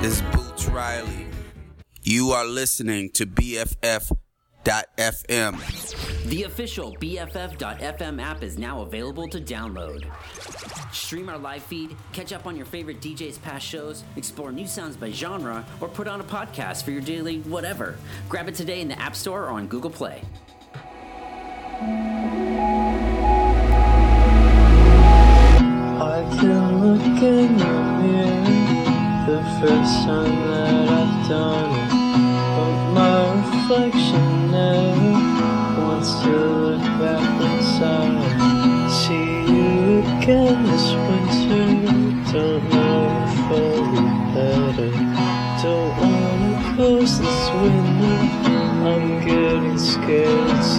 This is Boots Riley. You are listening to BFF.FM. The official BFF.FM app is now available to download. Stream our live feed, catch up on your favorite DJ's past shows, explore new sounds by genre, or put on a podcast for your daily whatever. Grab it today in the App Store or on Google Play. I can look in the mirror the first time that I've done it. But my reflection never wants to look back inside. See you again this winter. Don't know if I'll be better. Don't wanna close this window. I'm getting scared, it's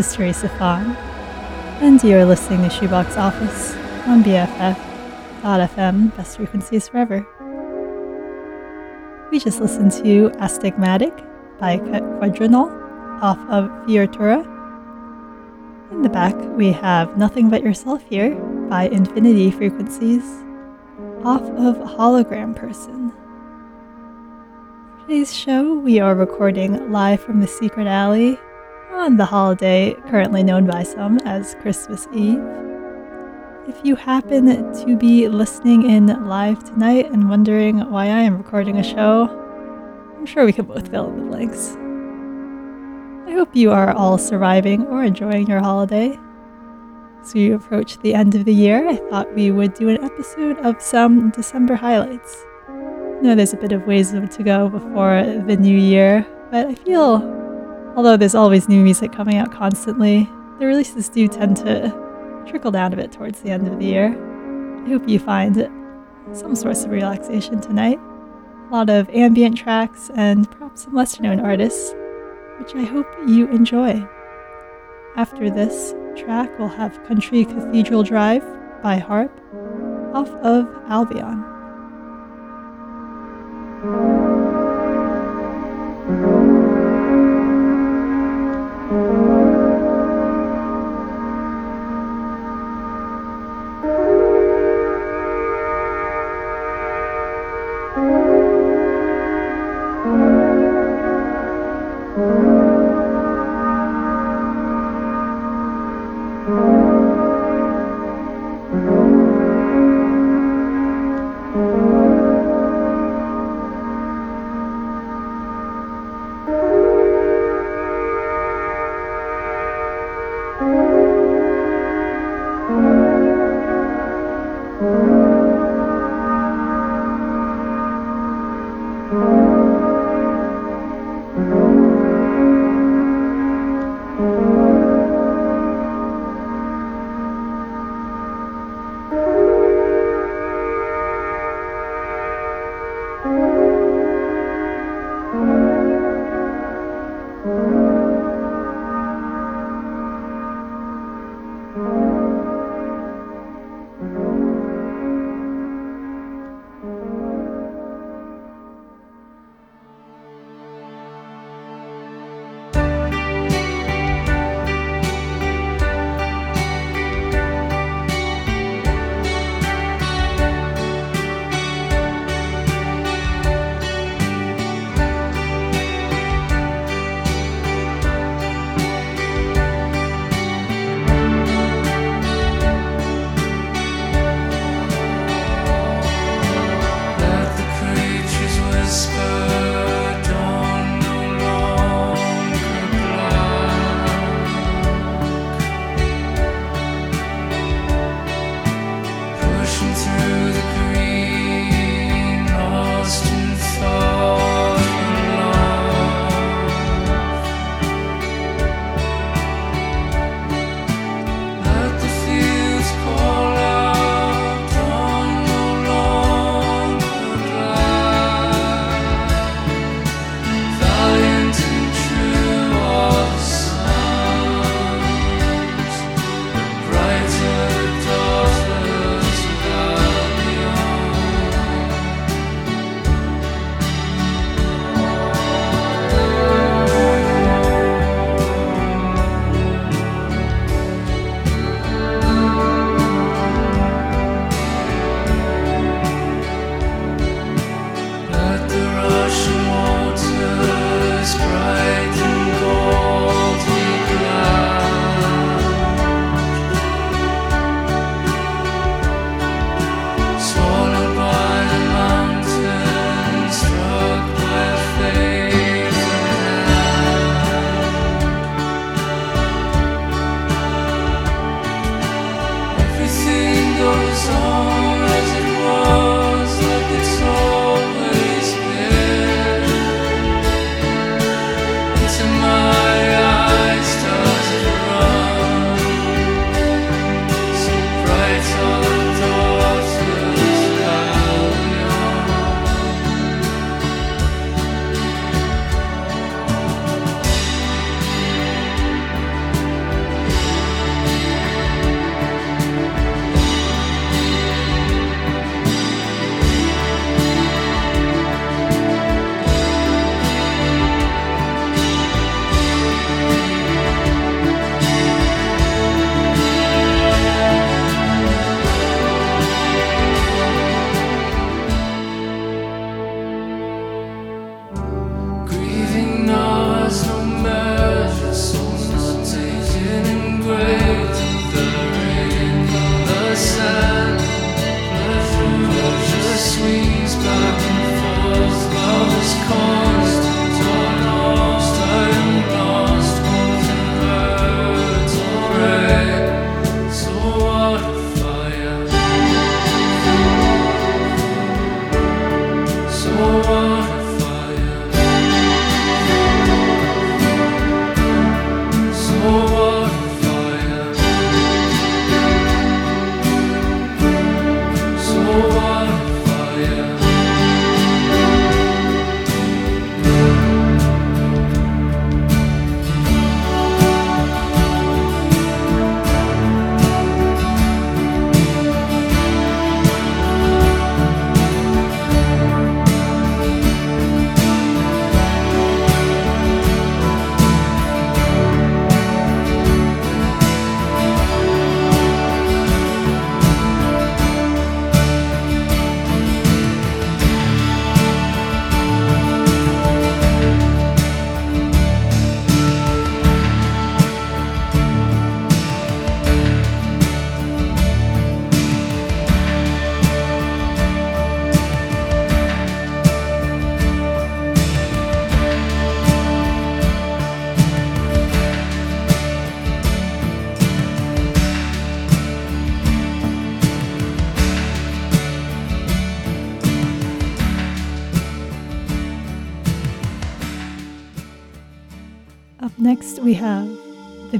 is Teresa Fawn, and you're listening to Shoebox Office on BFF.FM, best frequencies forever. We just listened to Astigmatic by Quedronol off of Fioritura. In the back, we have Nothing But Yourself Here by Infinity Frequencies off of Hologram Person. Today's show, we are recording live from the Secret Alley on the holiday currently known by some as Christmas Eve. If you happen to be listening in live tonight and wondering why I am recording a show, I'm sure we can both fill in the blanks. I hope you are all surviving or enjoying your holiday. As we approach the end of the year, I thought we would do an episode of some December highlights. I know there's a bit of ways to go before the new year, but I feel Although there's always new music coming out constantly, the releases do tend to trickle down a bit towards the end of the year. I hope you find some source of relaxation tonight. A lot of ambient tracks and perhaps some lesser known artists, which I hope you enjoy. After this track, we'll have Country Cathedral Drive by Harp off of Albion.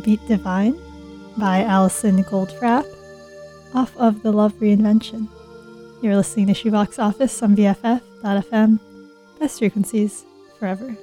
Beat Divine by Alison Goldfrapp off of The Love Reinvention. You're listening to Shoebox Office on BFF.fm. Best frequencies forever.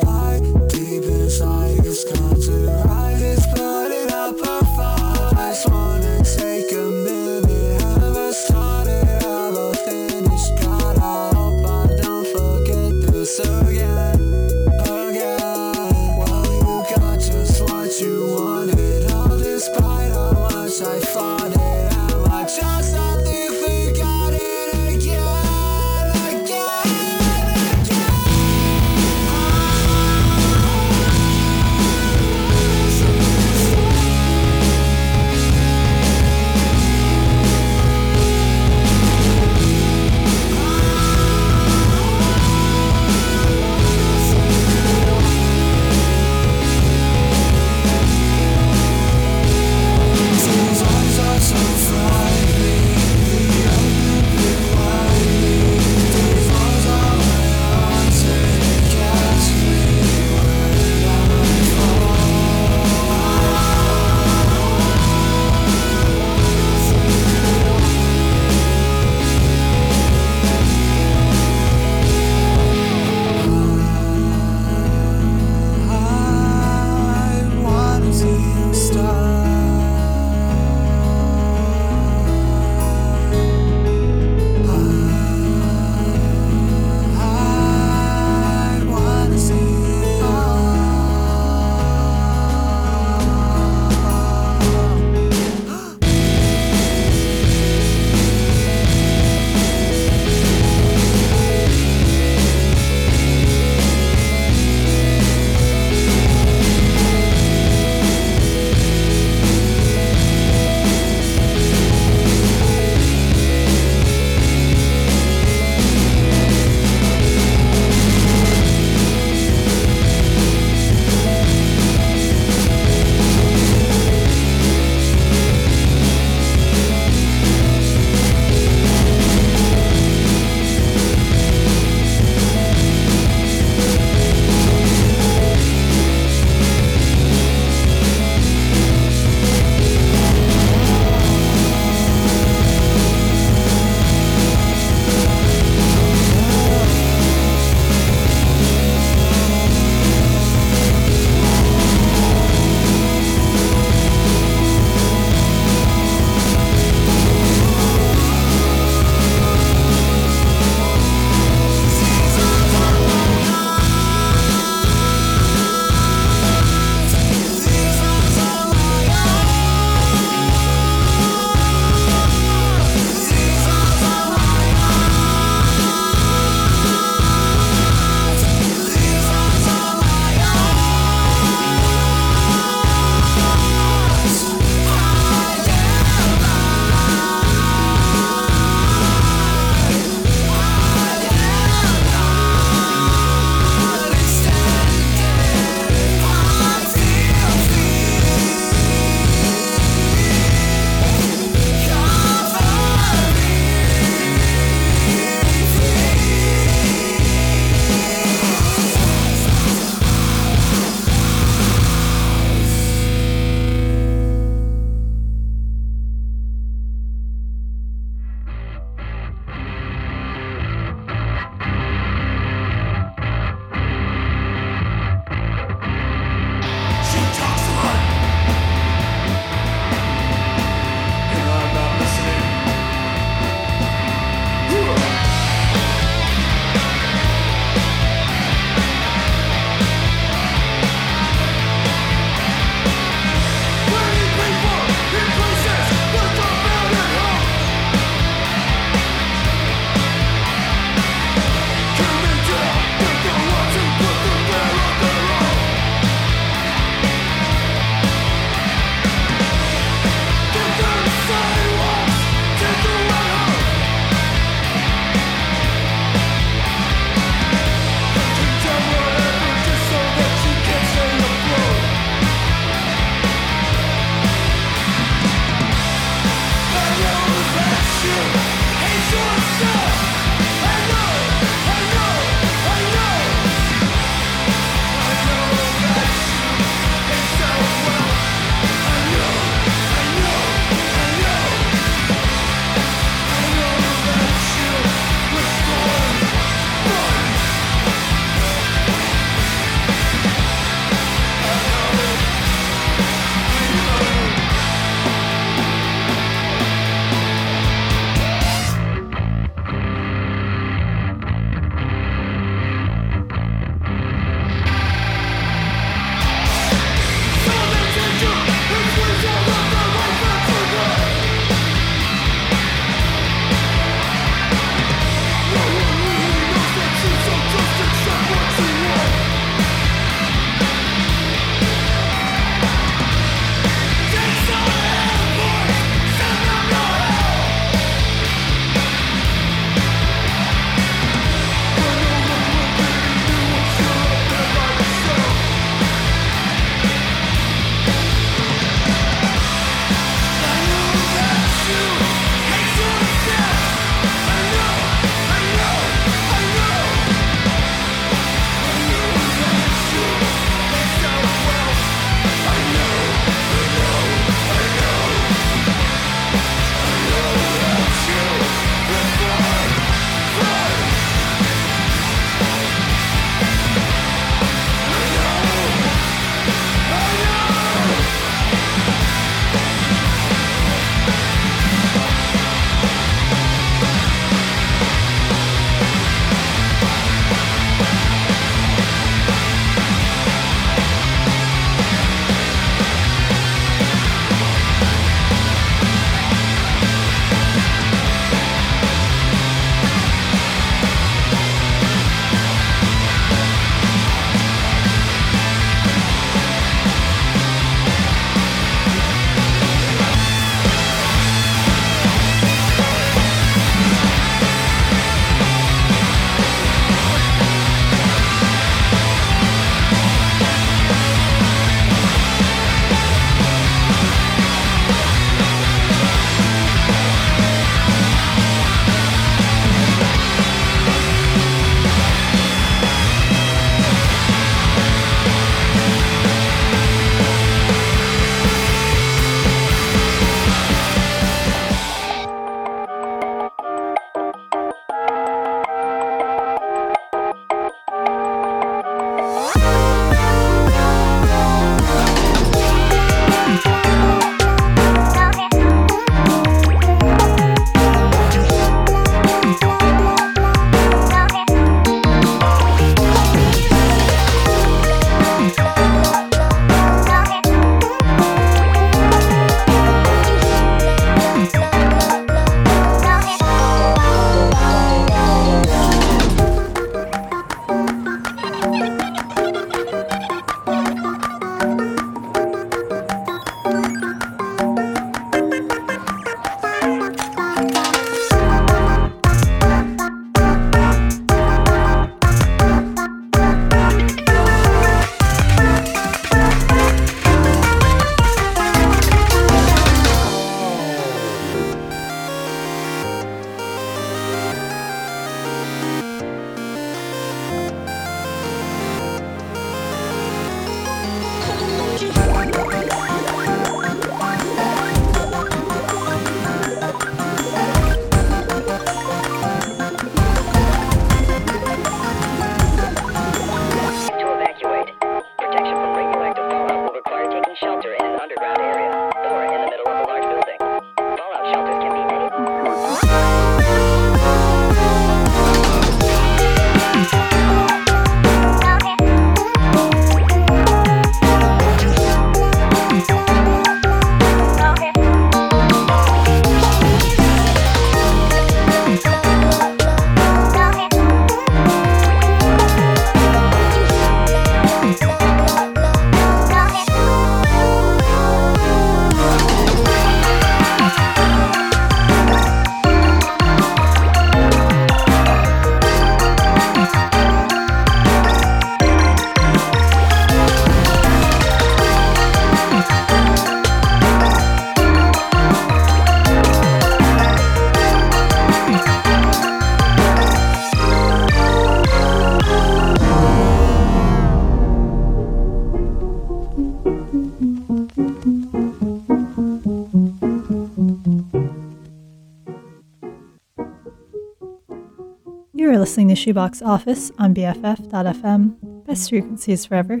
Shoebox Office on BFF.FM, best frequencies forever.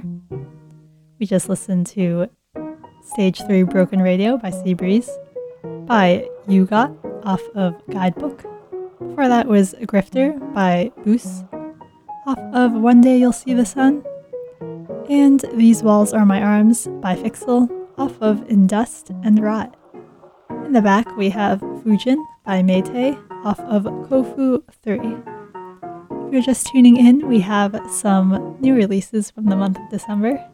We just listened to Stage 3 Broken Radio by Seabreeze, by yuigot off of Guidebook. Before that was Grifter by Buice, off of One Day You'll See the Sun. And These Walls Are My Arms by Phixel, off of In Dust and Rot. In the back, we have Fujin by Meitei, off of Kofu 3. If you're just tuning in, we have some new releases from the month of December.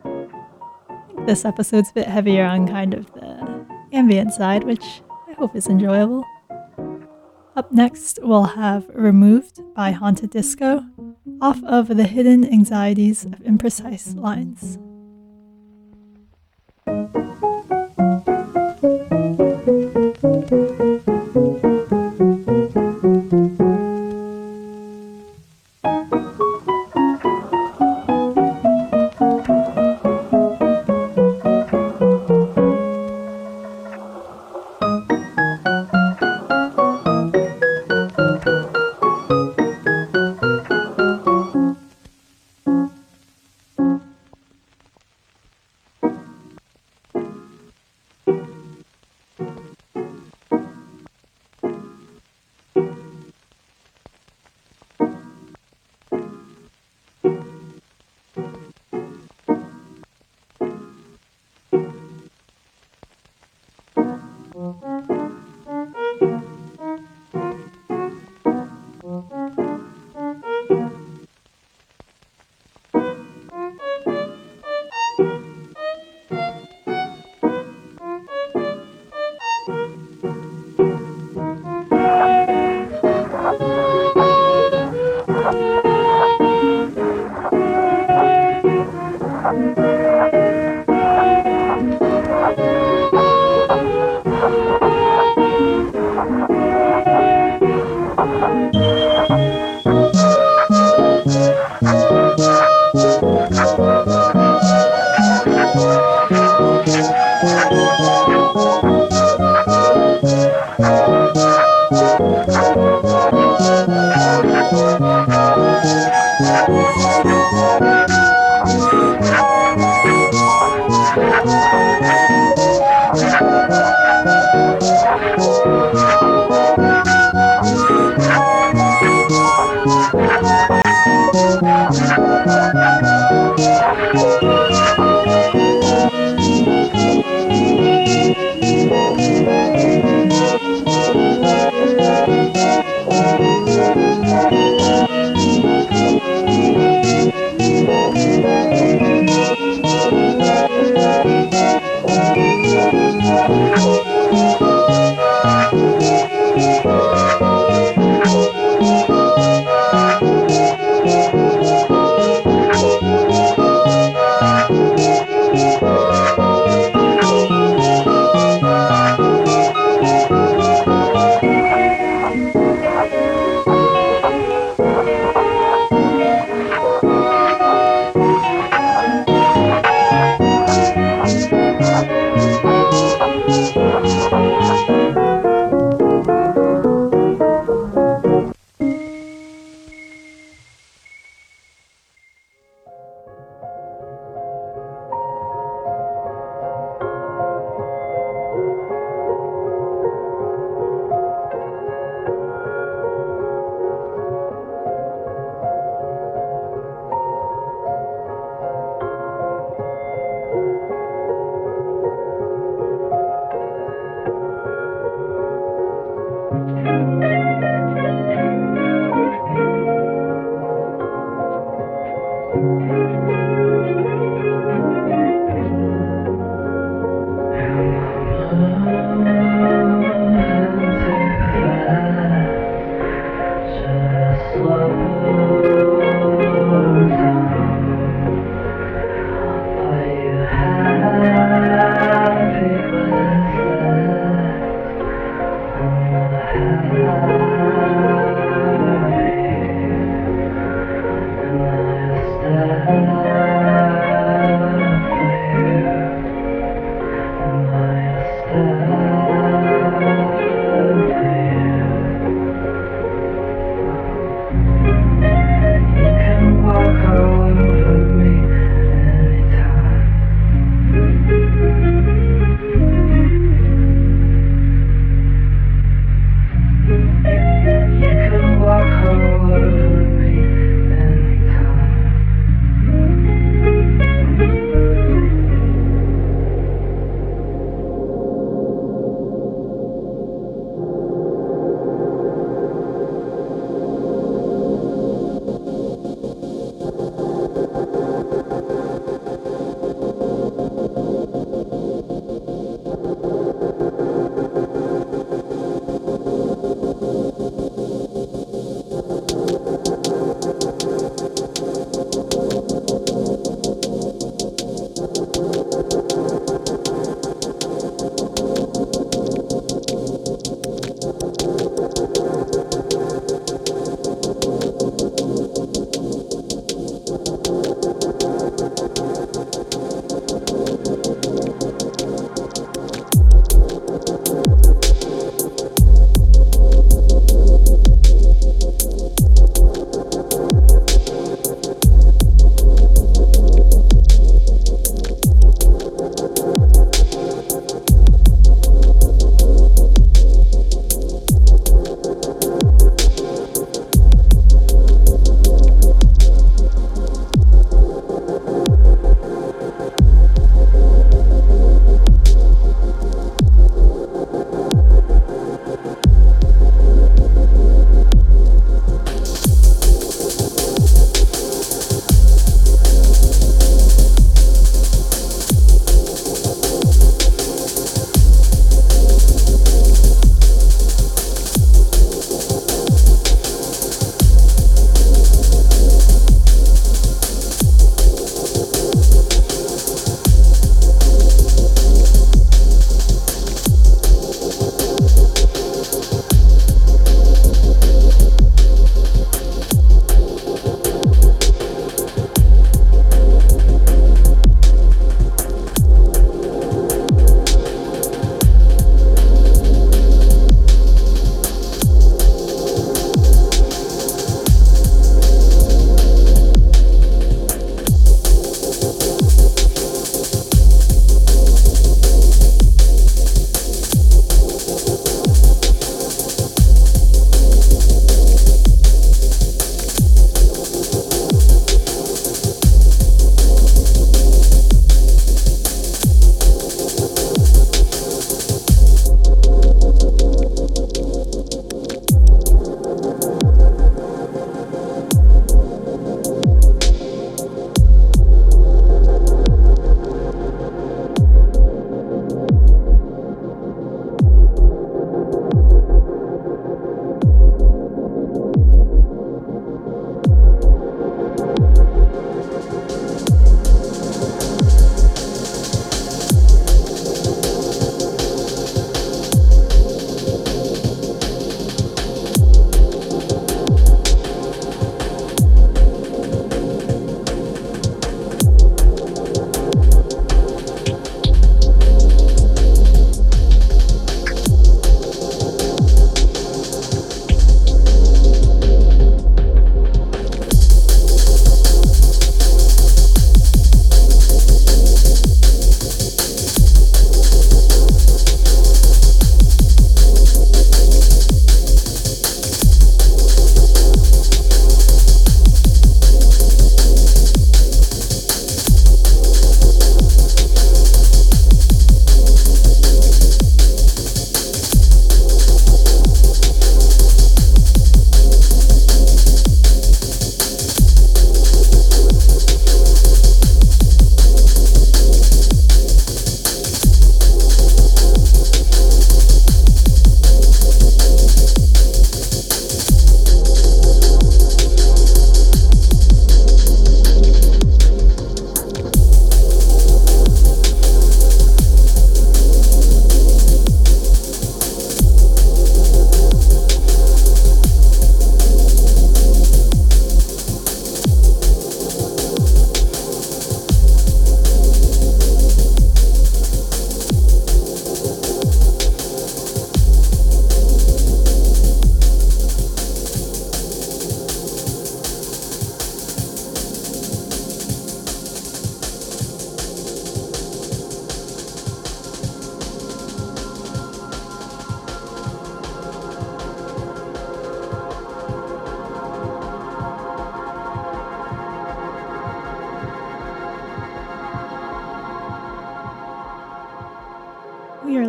This episode's a bit heavier on kind of the ambient side, which I hope is enjoyable. Up next, we'll have Removed by Haunted Disco, off of The Hidden Anxieties of Imprecise Lines.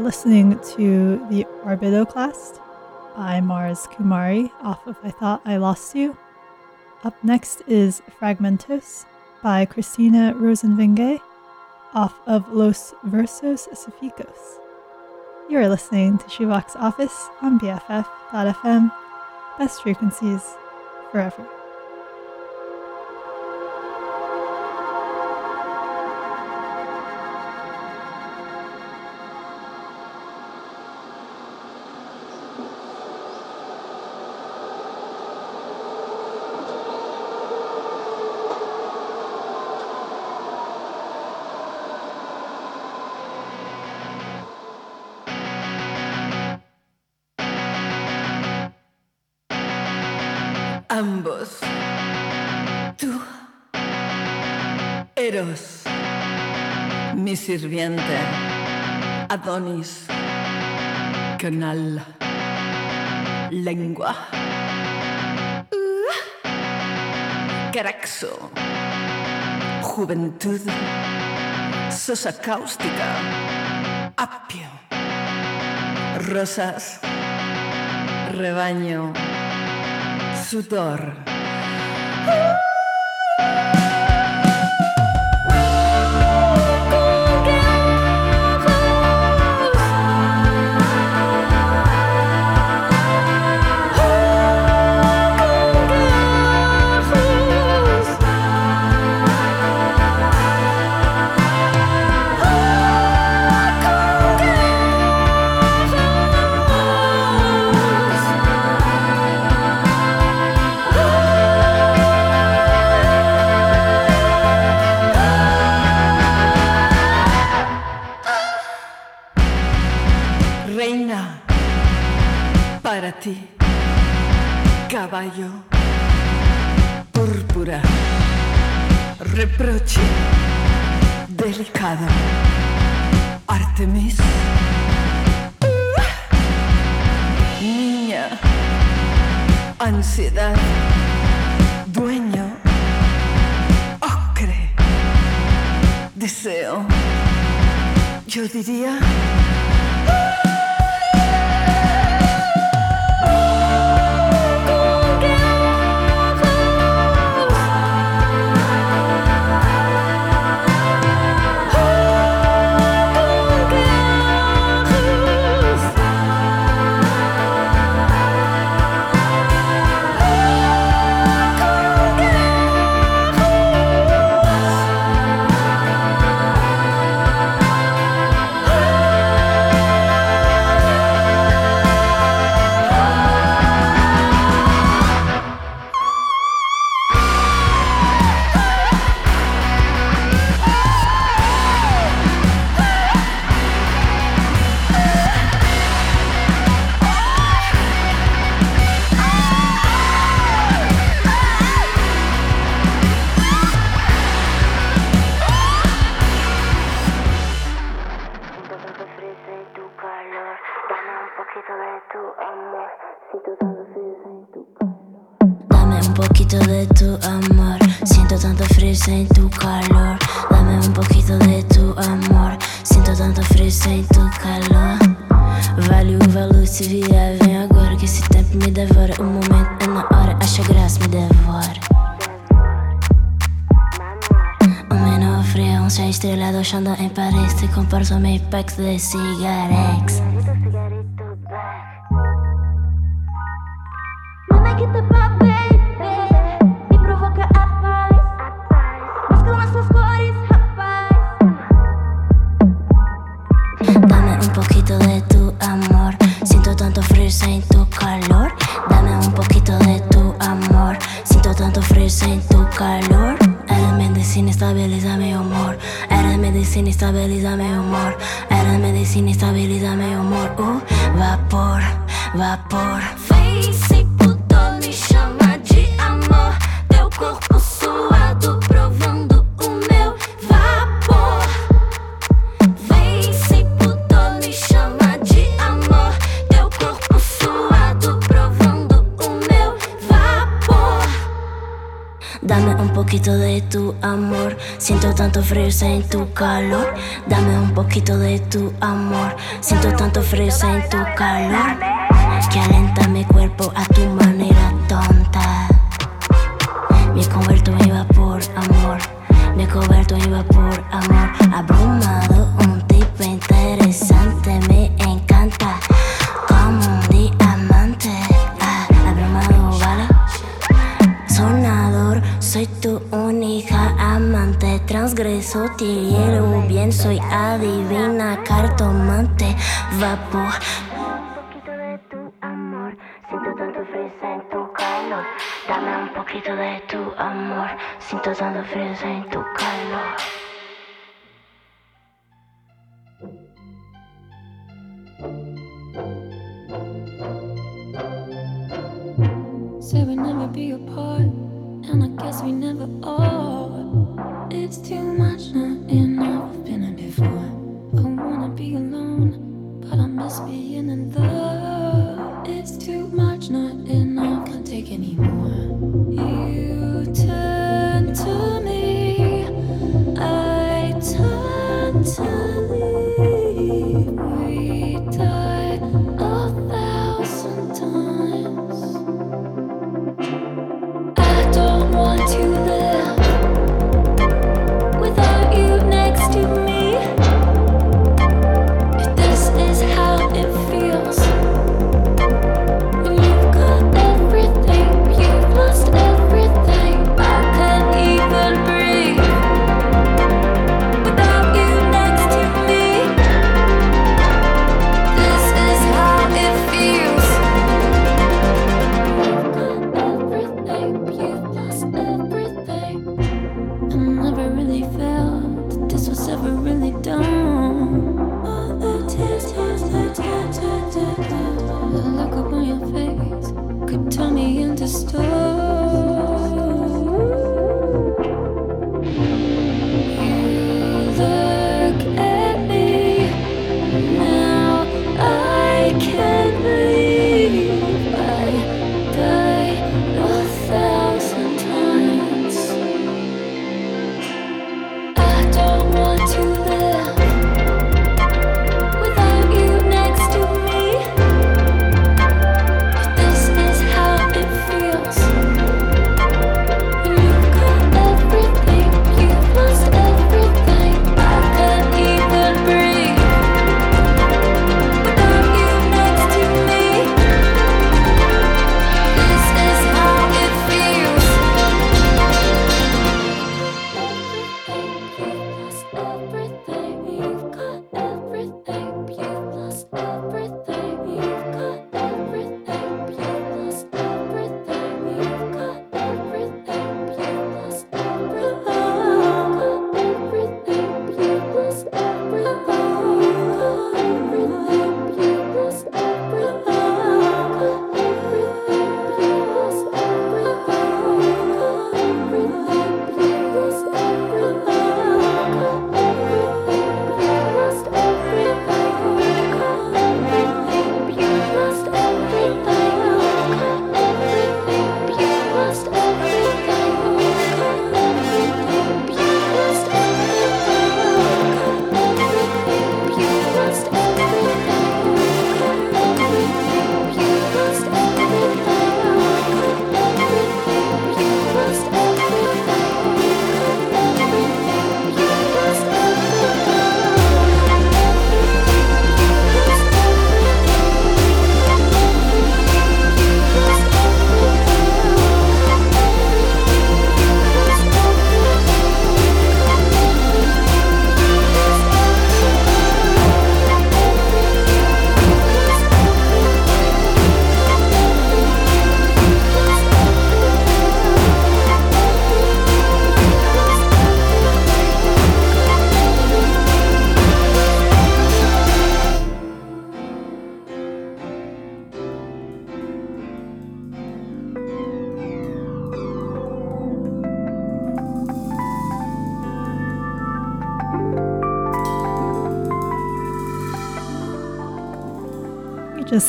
Listening to The Orbitoclast by Mars Kumari off of I Thought I Lost You. Up next is Fragmentos by Christina Rosenvinge off of Los Versos Sáficos. You are listening to Shoebox Office on BFF.fm. Best frequencies forever. Sirviente, Adonis, canal, lengua, Caraxo, juventud, sosa cáustica, apio, rosas, rebaño sudor. Caballo, púrpura, reproche, delicado, Artemis, niña, ansiedad, dueño, ocre, deseo, yo diría... en tu calor. Dame un poquito de tu amor. Siento tanto frío em tu calor. Vale o valor se vier, vem agora que esse tempo me devora. O momento é na hora, acha graça, me devora. O menor frio, um chá estrelado, achando em Paris. Se comporta meio packs de cigarettes. fresa en tu calor, dame un poquito de tu amor. Siento tanto fresa en tu calor. vapor. Dame un poquito de tu amor, siento tanto en tu calor. we'll never be apart, and I guess we never are. It's too much now. being enough.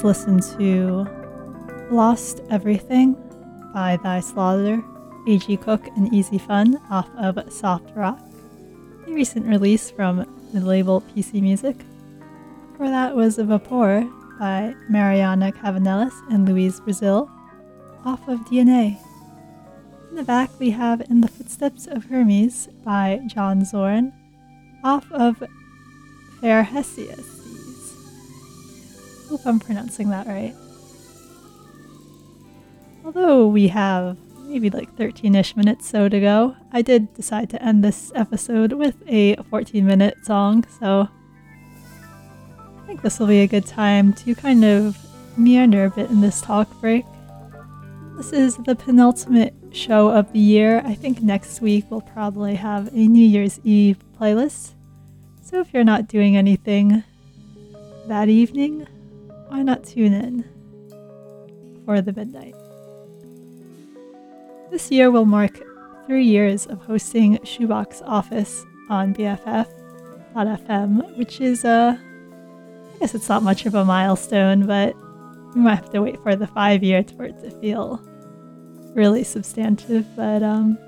Listen listened to Lost Everything by Thy Slaughter, A.G. Cook, and EasyFun off of Soft Rock, a recent release from the label PC Music. Before that was Vapor by Mariana Cavanellis and Louise Brazil off of DNA. In the back, we have In the Footsteps of Hermes by John Zorn off of Fair Hesius. Hope I'm pronouncing that right. Although we have maybe like 13 ish minutes so to go, I did decide to end this episode with a 14 minute song, so I think this will be a good time to kind of meander a bit in this talk break. This is the penultimate show of the year. I think next week we'll probably have a New Year's Eve playlist. So if you're not doing anything that evening, why not tune in for the midnight? This year will mark three years of hosting Shoebox Office on BFF.fm, which is, uh, I guess it's not much of a milestone, but we might have to wait for the five years for it to feel really substantive. But um,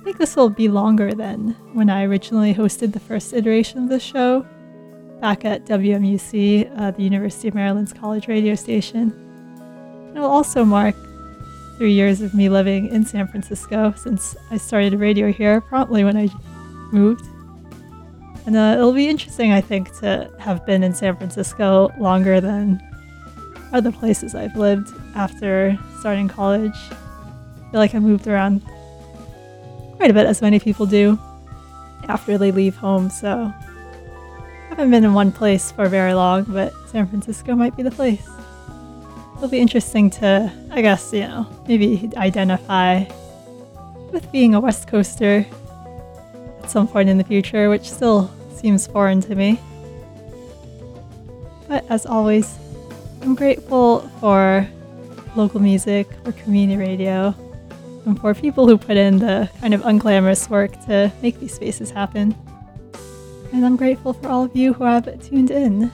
I think this will be longer than when I originally hosted the first iteration of the show back at WMUC, uh, the University of Maryland's college radio station. It will also mark three years of me living in San Francisco since I started radio here promptly when I moved. And uh, it'll be interesting, I think, to have been in San Francisco longer than other places I've lived after starting college. I feel like I moved around quite a bit, as many people do after they leave home, so haven't been in one place for very long, but San Francisco might be the place. It'll be interesting to, I guess, you know, maybe identify with being a West Coaster at some point in the future, which still seems foreign to me. But as always, I'm grateful for local music, for community radio, and for people who put in the kind of unglamorous work to make these spaces happen. And I'm grateful for all of you who have tuned in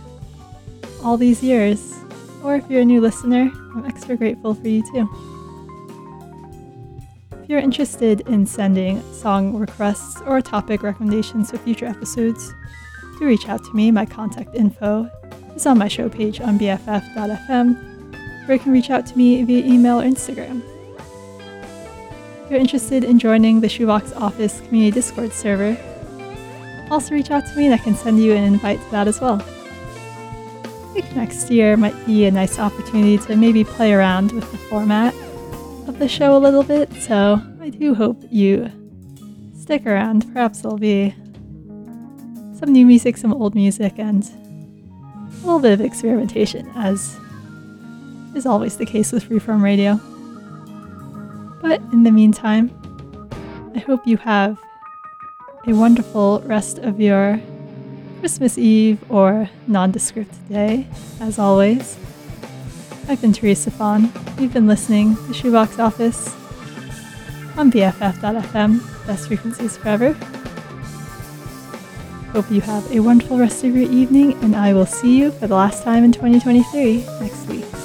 all these years. Or if you're a new listener, I'm extra grateful for you too. If you're interested in sending song requests or topic recommendations for future episodes, do reach out to me. My contact info is on my show page on BFF.fm, or you can reach out to me via email or Instagram. If you're interested in joining the Shoebox Office Community Discord server, also reach out to me and I can send you an invite to that as well. I think next year might be a nice opportunity to maybe play around with the format of the show a little bit, so I do hope you stick around. Perhaps there'll be some new music, some old music, and a little bit of experimentation, as is always the case with freeform radio. But in the meantime, I hope you have a wonderful rest of your Christmas Eve or nondescript day, as always. I've been Teresa Fawn. You've been listening to Shoebox Office on BFF.fm, best frequencies forever. Hope you have a wonderful rest of your evening, and I will see you for the last time in 2023 next week.